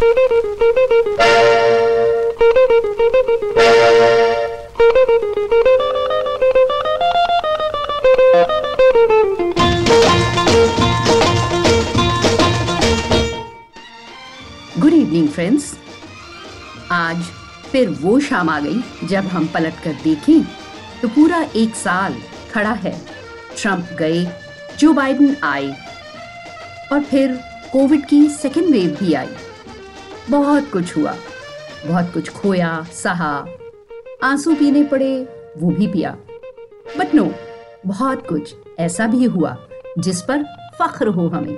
Good evening friends आज फिर वो शाम आ गई जब हम पलट कर देखें तो पूरा एक साल खड़ा है। ट्रंप गए जो बाइडन आए और फिर कोविड की सेकेंड वेव भी आई। बहुत कुछ हुआ। बहुत कुछ खोया, सहा। आँसू पीने पड़े, वो भी पिया। बट नो बहुत कुछ ऐसा भी हुआ, जिस पर फख्र हो हमें।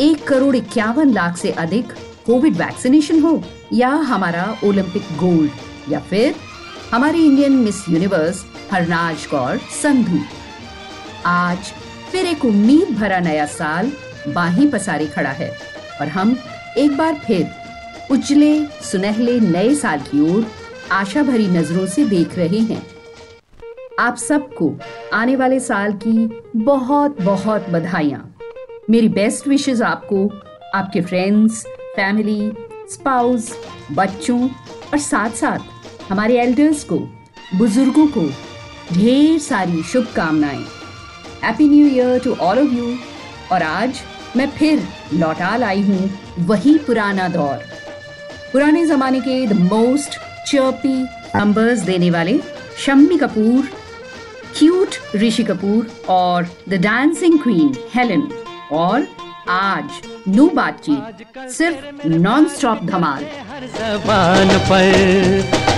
एक करोड़ इक्यावन लाख से अधिक कोविड वैक्सीनेशन हो, या हमारा ओलंपिक गोल्ड, या फिर हमारी Indian Miss Universe Harnaaz Kaur Sandhu. आज फिर एक उम्मीद भरा नया साल बाही पसारे खड़ा है, और हम एक बार फिर उजले, सुनहले नए साल की ओर आशा भरी नज़रों से देख रहे हैं। आप सबको आने वाले साल की बहुत बहुत बधाइयाँ। मेरी बेस्ट विशेस आपको, आपके फ्रेंड्स फैमिली स्पाउस बच्चों और साथ साथ हमारे एल्डर्स को, बुज़ुर्गों को ढेर सारी शुभकामनाएँ। Happy new year to all of you और आज मैं फिर लौटा लाई हूँ वही पुराना दौर। पुराने जमाने के द मोस्ट चर्पी नंबर्स देने वाले शम्मी कपूर क्यूट ऋषि कपूर और द डांसिंग क्वीन हेलन और आज नो बातचीत, सिर्फ़ नॉन स्टॉप धमाल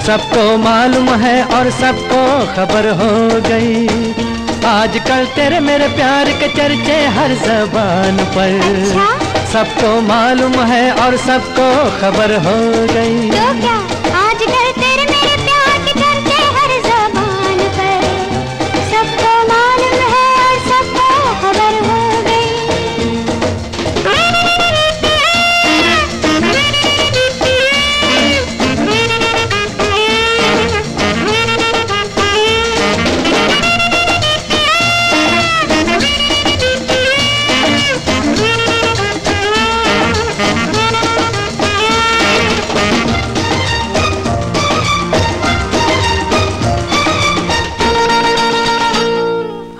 सबको मालूम है और सबको खबर हो गई। आजकल तेरे मेरे प्यार के चर्चे हर जबान पर। अच्छा? सबको मालूम है और सबको खबर हो गई। तो क्या?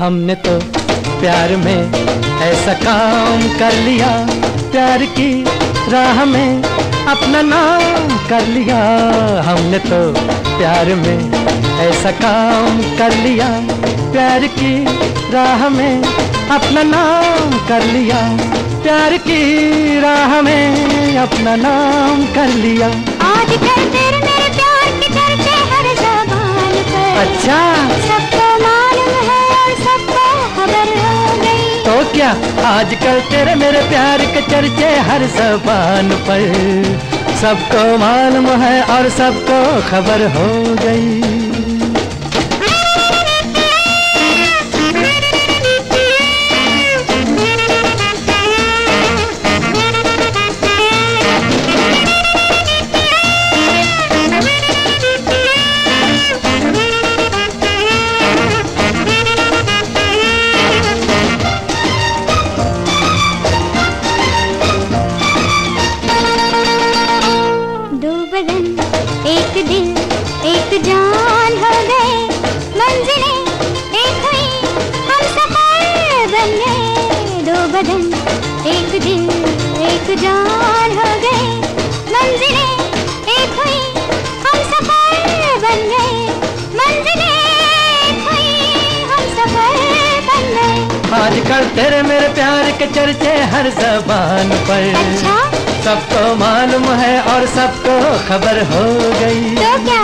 हमने तो प्यार में ऐसा काम कर लिया। प्यार की राह में अपना नाम कर लिया। हमने तो प्यार में ऐसा काम कर लिया। प्यार की राह में अपना नाम कर लिया। प्यार की राह में अपना नाम कर लिया। आजकल तेरे मेरे प्यार के चर्चे हर जबान पर। अच्छा। सबको क्या? आजकल तेरे मेरे प्यार के चर्चे हर जबान पर। सबको मालूम है और सबको खबर हो गई। एक दिल एक जान हो गए मंजिलें एक हुई हम सफ़र बन गए। मंजिलें एक हुई हम सफ़र बन गए। आजकल तेरे मेरे प्यार के चर्चे हर जबान पर। अच्छा। सबको मालूम है और सबको खबर हो गई। तो क्या?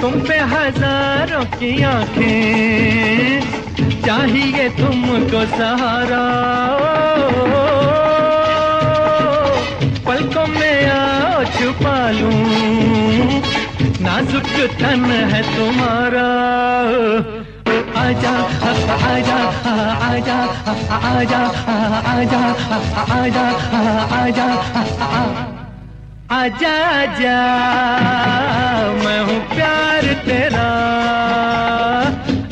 तुम पे हज़ारों की आँखें चाहिए तुमको सहारा। नाजुक तन है तुम्हारा आजा आजा आजा आजा आजा आजा आजा आजा आजा मैं हूँ प्यार तेरा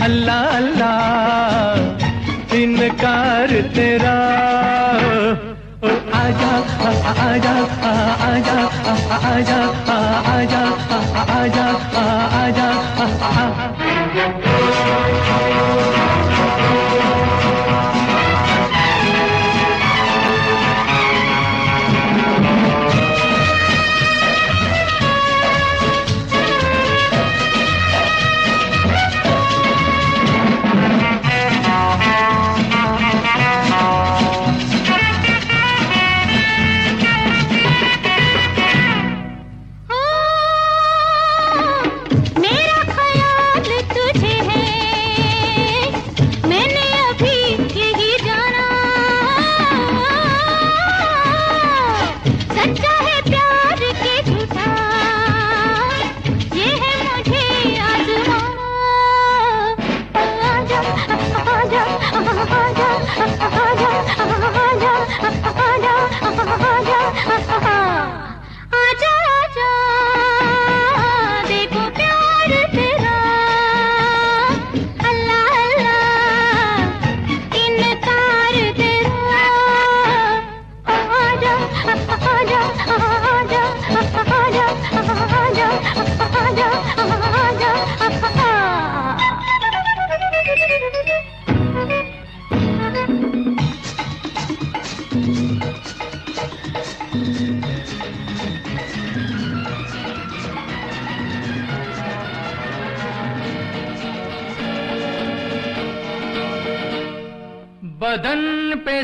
अल्लाह अल्लाह इनकार तेरा आजा आजा आजा आजा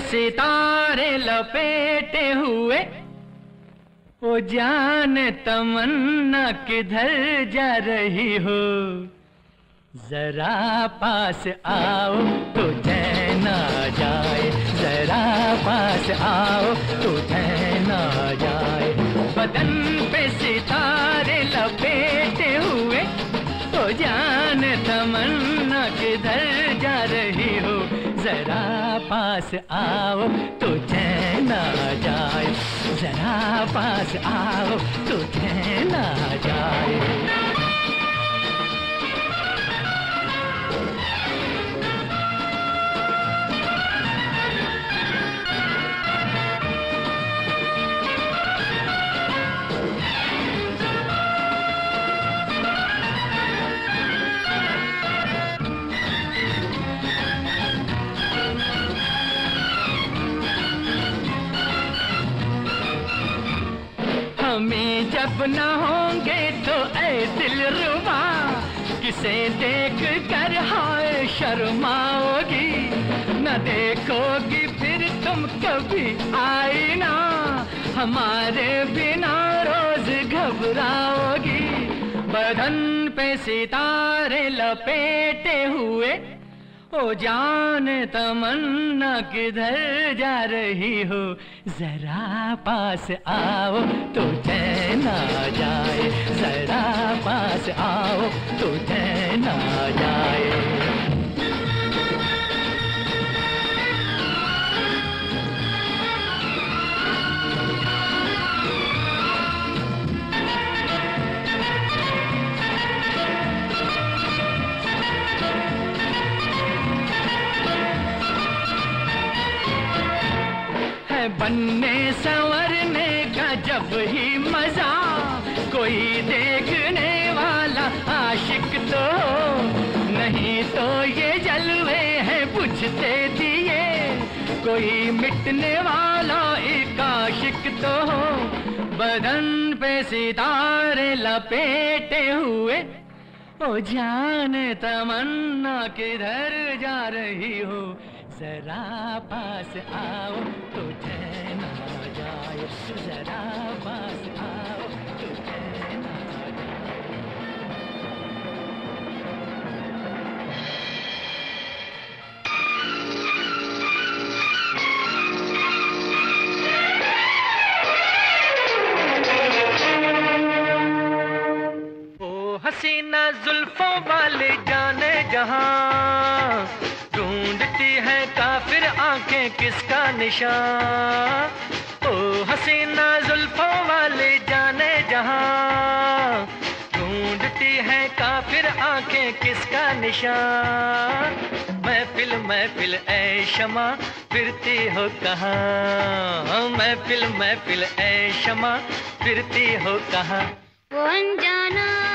सितारे लपेटे हुए। ओ जान तमन्ना किधर जा रही हो। जरा पास आओ तो चैन जाए। जरा पास आओ तो चैन जाए। बदन पे सितारे लपेटे हुए। तो जान तमन्ना जरा पास आओ तो ना जाए। जरा पास आओ तो ना जाए। जब न होंगे तो ऐ दिल रुबा किसे देख कर हाय शर्माओगी? न देखोगी फिर तुम कभी आई ना हमारे बिना रोज घबराओगी। बदन पे सितारे लपेटे हुए। ओ जान तमन्ना किधर जा रही हो? जरा पास आओ तो आ जाए। जरा पास आओ तो आ जाए। बनने संवरने का जब ही मज़ा, कोई देखने वाला आशिक तो नहीं तो ये जलवे हैं बुझते दिए। कोई मिटने वाला एक आशिक तो हो बदन पे सितारे लपेटे हुए। ओ जान तमन्ना किधर जा रही हो? जरा पास आओ तो आ जाए। जरा पास आओ तो हसीना जुल्फों वाले जाने जहाँ। है काफिर आँखें किसका निशान? ओ हसीना जुल्फों वाले जाने जहाँ। ढूंढती है काफिर आँखें किसका निशान? महफिल महफिल, ऐ शमा, फिरती हो कहाँ? महफिल महफिल, ऐ शमा, फिरती हो कहाँ? वो अनजाना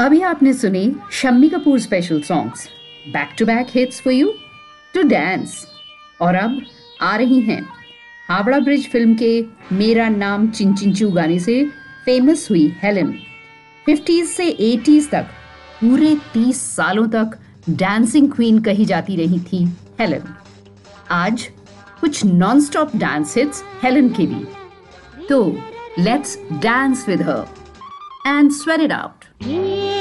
अभी आपने सुने Shammi Kapoor special songs back to back hits for you to dance और अब आ रही हैं हावड़ा ब्रिज फ़िल्म के मेरा नाम चिंचिंचू गाने से फ़ेमस हुई हेलन 50s से 80s तक, पूरे 30 सालों तक डांसिंग क्वीन कही जाती रही थी हेलन आज कुछ non stop dance hits Helen के भी. तो let's dance with her and sweat it out ये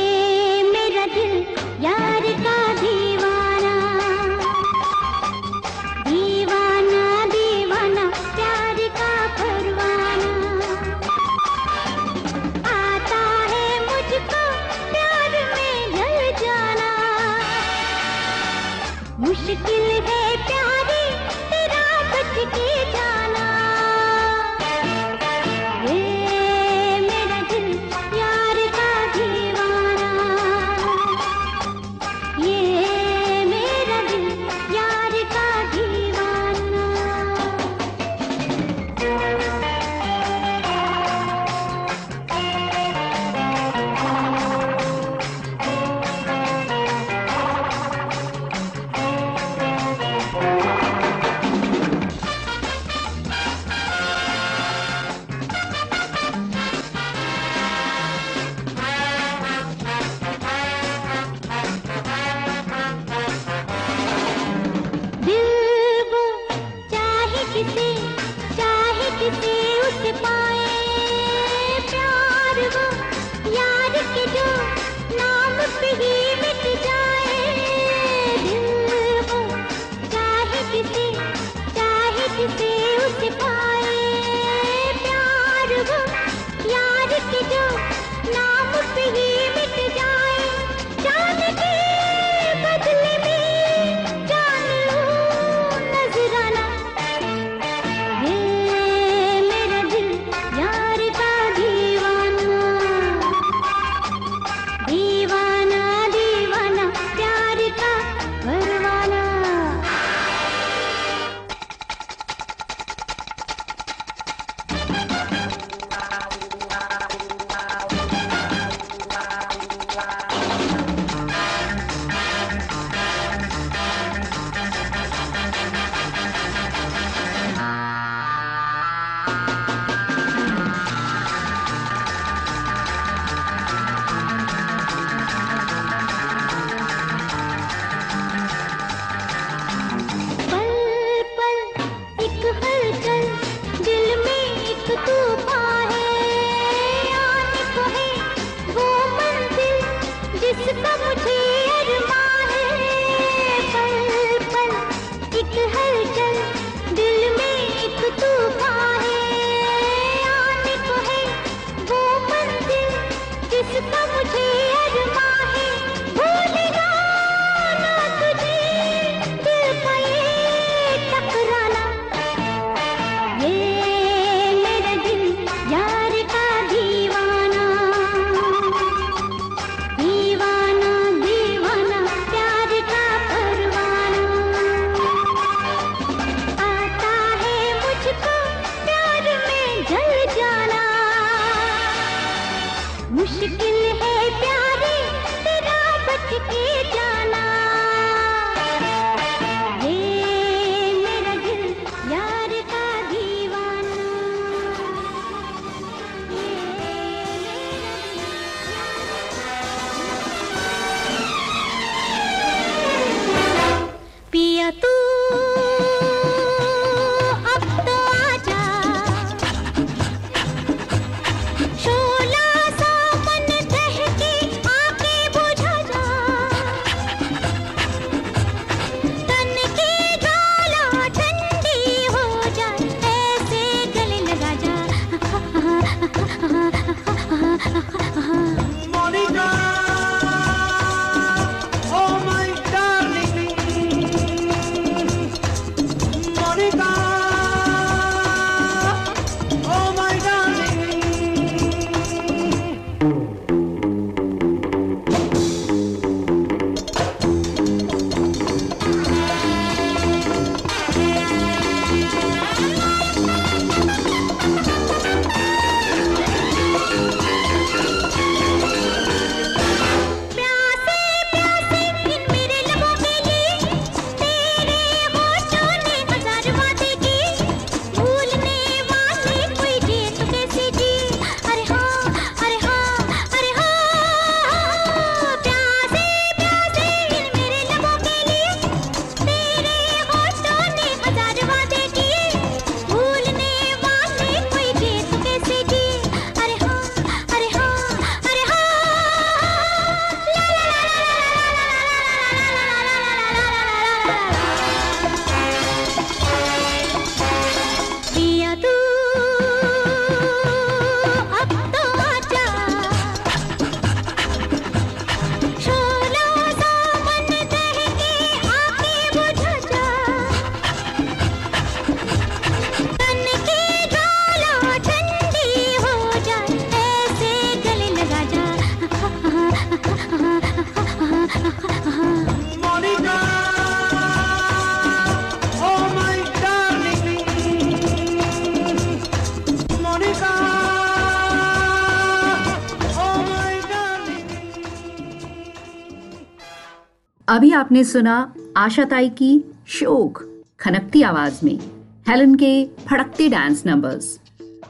अभी आपने सुना आशाताई की शोक, खनकती आवाज़ में। हेलन के फड़कते डांस नंबर्स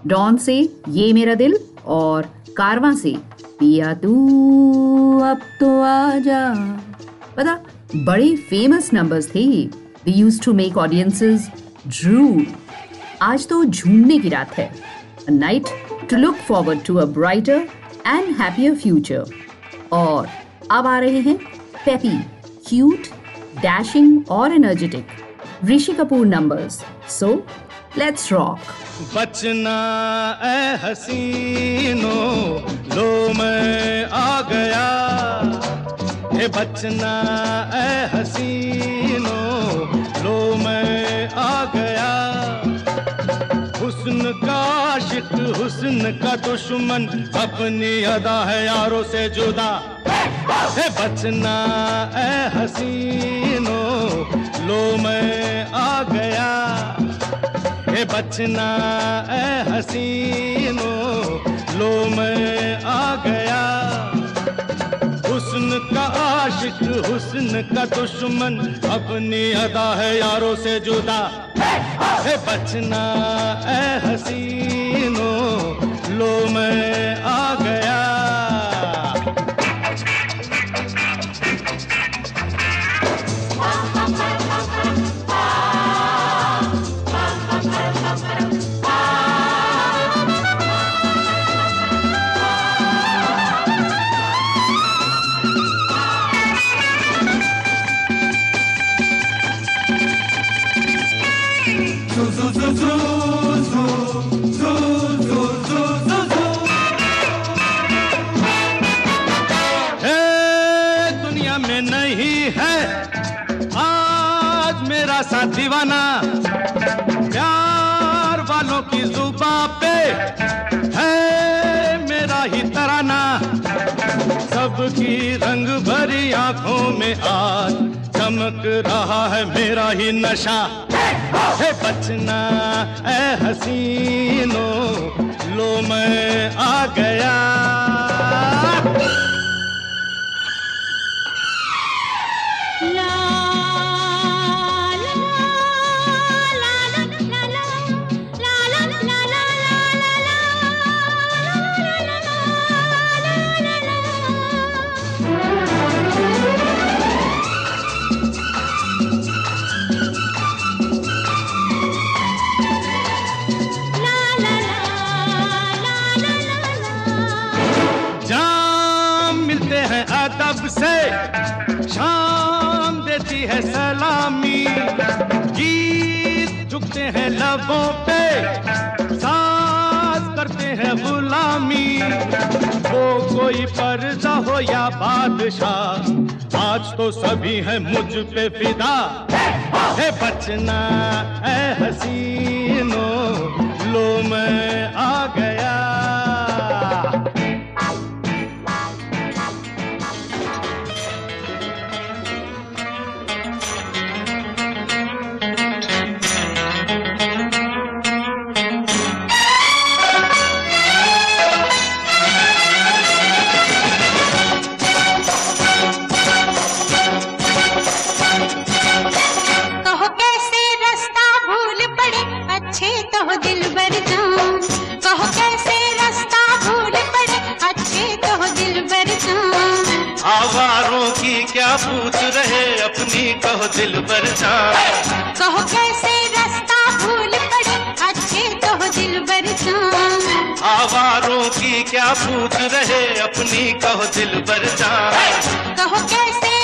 डॉन से ये मेरा दिल और कारवा से, पिया तू अब तो आजा। पता, बड़े फ़ेमस नंबर्स थे they use to make audiences drew आज तो झूमने की रात है। Night to look forward to a brighter and happier future और अब आ रहे हैं पेपी क्यूट डैशिंग और energetic Rishi Kapoor numbers so let's rock बचना ए हसीनो, लो मैं आ गया। बचना ए हुस्न का दुश्मन अपनी अदा है यारों से जुदा। है बचना, ए हसीनो, लो मैं आ गया। है बचना, ए हसीनो, लो मैं आ गया। हुस्न का आशिक, हुस्न का दुश्मन अपनी अदा है यारों से जुदा। है बचना, ए हसीनो। लो मैं आ गया सबकी रंग भरी आँखों में आज चमक रहा है मेरा ही नशा। है बचना ए हसीनो, लो मैं आ गया। सलामी। गीत झुकते हैं लबों पे साथ करते हैं गुलामी। वो कोई पर्दा हो या बादशाह, आज तो सभी है मुझ पे फिदा। है बचना है हसीनो, लो मैं आ गया। आवारों की क्या पूछ रहे अपनी कहो दिल पर जा कहो कैसे रास्ता भूल पड़े अच्छे कहो दिल पर जा आवारों की क्या पूछ रहे अपनी कहो दिल पर जा कहो कैसे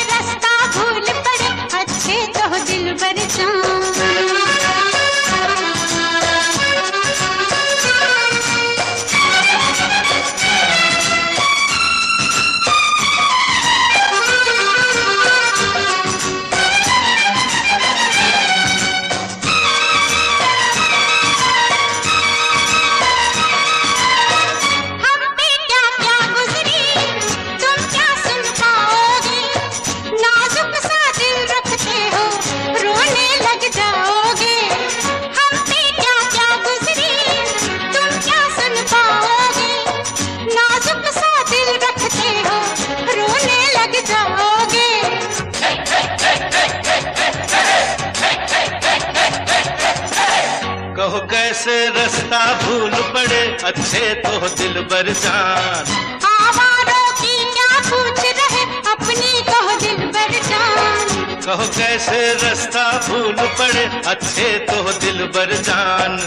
कैसे रास्ता भूल पड़े अच्छे तो दिल बर जान। आवारों की क्या पूछ रहे अपनी तो दिल बर जान। कहो कैसे रास्ता भूल पड़े अच्छे तो दिल बर जान।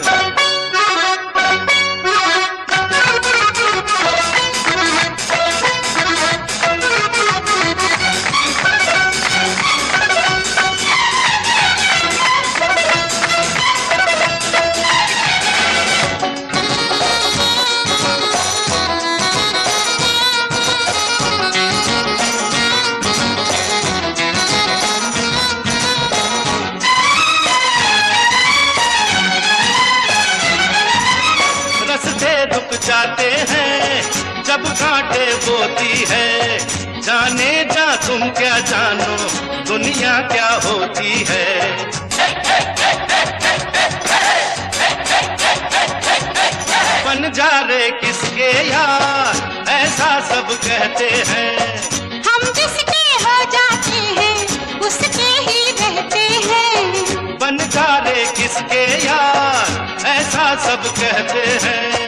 जाते हैं जब कांटे बोती है। जाने जा तुम क्या जानो दुनिया क्या होती है। बन जा रे किसके यार ऐसा सब कहते हैं। हम जिसके हो जाते हैं उसके ही रहते हैं। बन जा रे किसके यार ऐसा सब कहते हैं।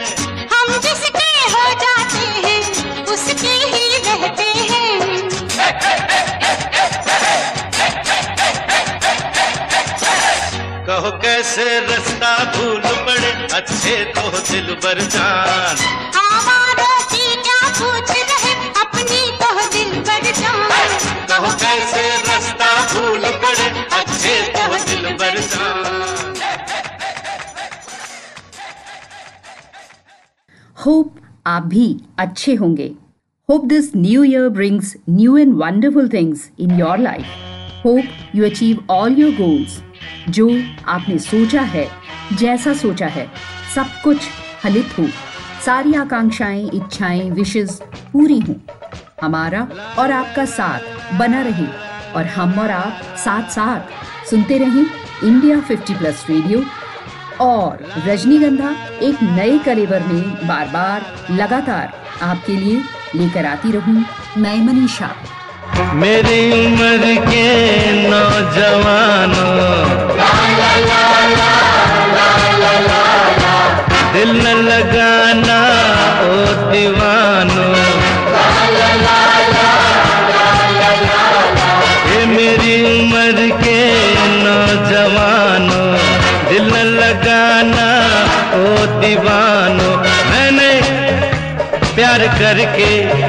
कहो कैसे रास्ता भूल पड़े? अच्छे तो दिल भर तो जान। होप आप भी अच्छे होंगे। Hope this new year brings new and wonderful things in your life. Hope you achieve all your goals. जो आपने सोचा है, जैसा सोचा है, सब कुछ फलित हो। सारी आकांक्षाएँ, इच्छाएँ, विशेष पूरी हों। हमारा और आपका साथ बना रहे और हम और आप साथ साथ सुनते रहें इंडिया 50 प्लस रेडियो और रजनीगंधा एक नए कलेवर में बार बार लगातार आपके लिए लेकर आती रहूँ। मैं मनीषा। मेरी उम्र के नौजवानों। दिल न लगाना, ओ दीवानो। ये मेरी उम्र के नौजवानों। दिल न लगाना, ओ दीवानो। मैंने प्यार करके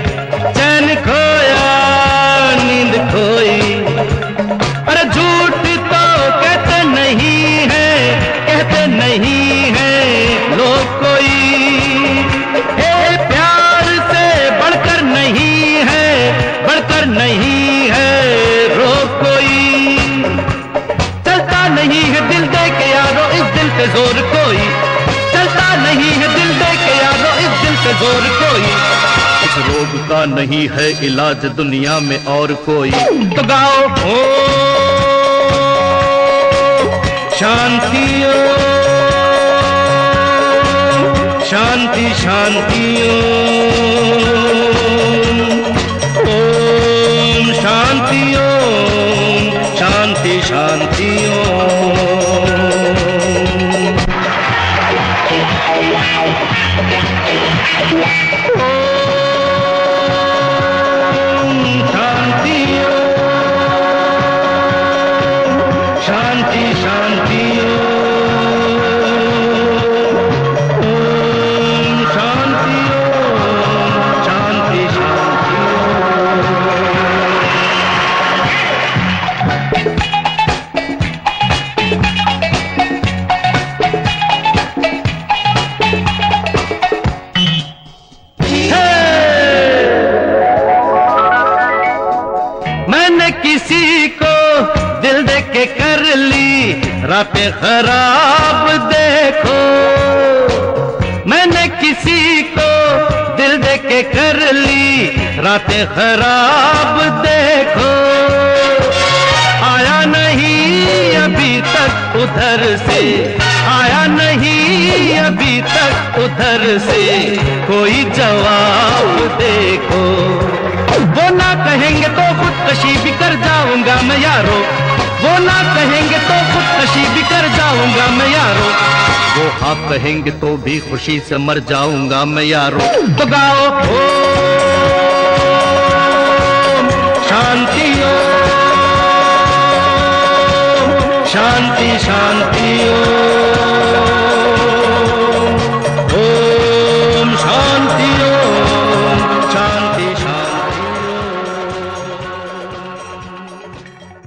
इस ज़ोर कोई। इस रोग का नहीं है इलाज दुनिया में और कोई। तो गाओ हो। शांति शांति शांति खराब देखो। मैंने किसी को दिल दे के कर ली, रातें खराब देखो। आया नहीं अभी तक उधर से, आया नहीं अभी तक उधर से, कोई जवाब देखो। वो ना कहेंगे तो खुदकशी भी कर जाऊँगा मैं यारो वो ना कहेंगे तो खुदकशी भी कर जाऊँगा मैं यारो। वो हाँ कहेंगे तो भी खुशी से मर जाऊँगा मैं यारो। तो गाओ ओ शांति ओ शांति शांति ओ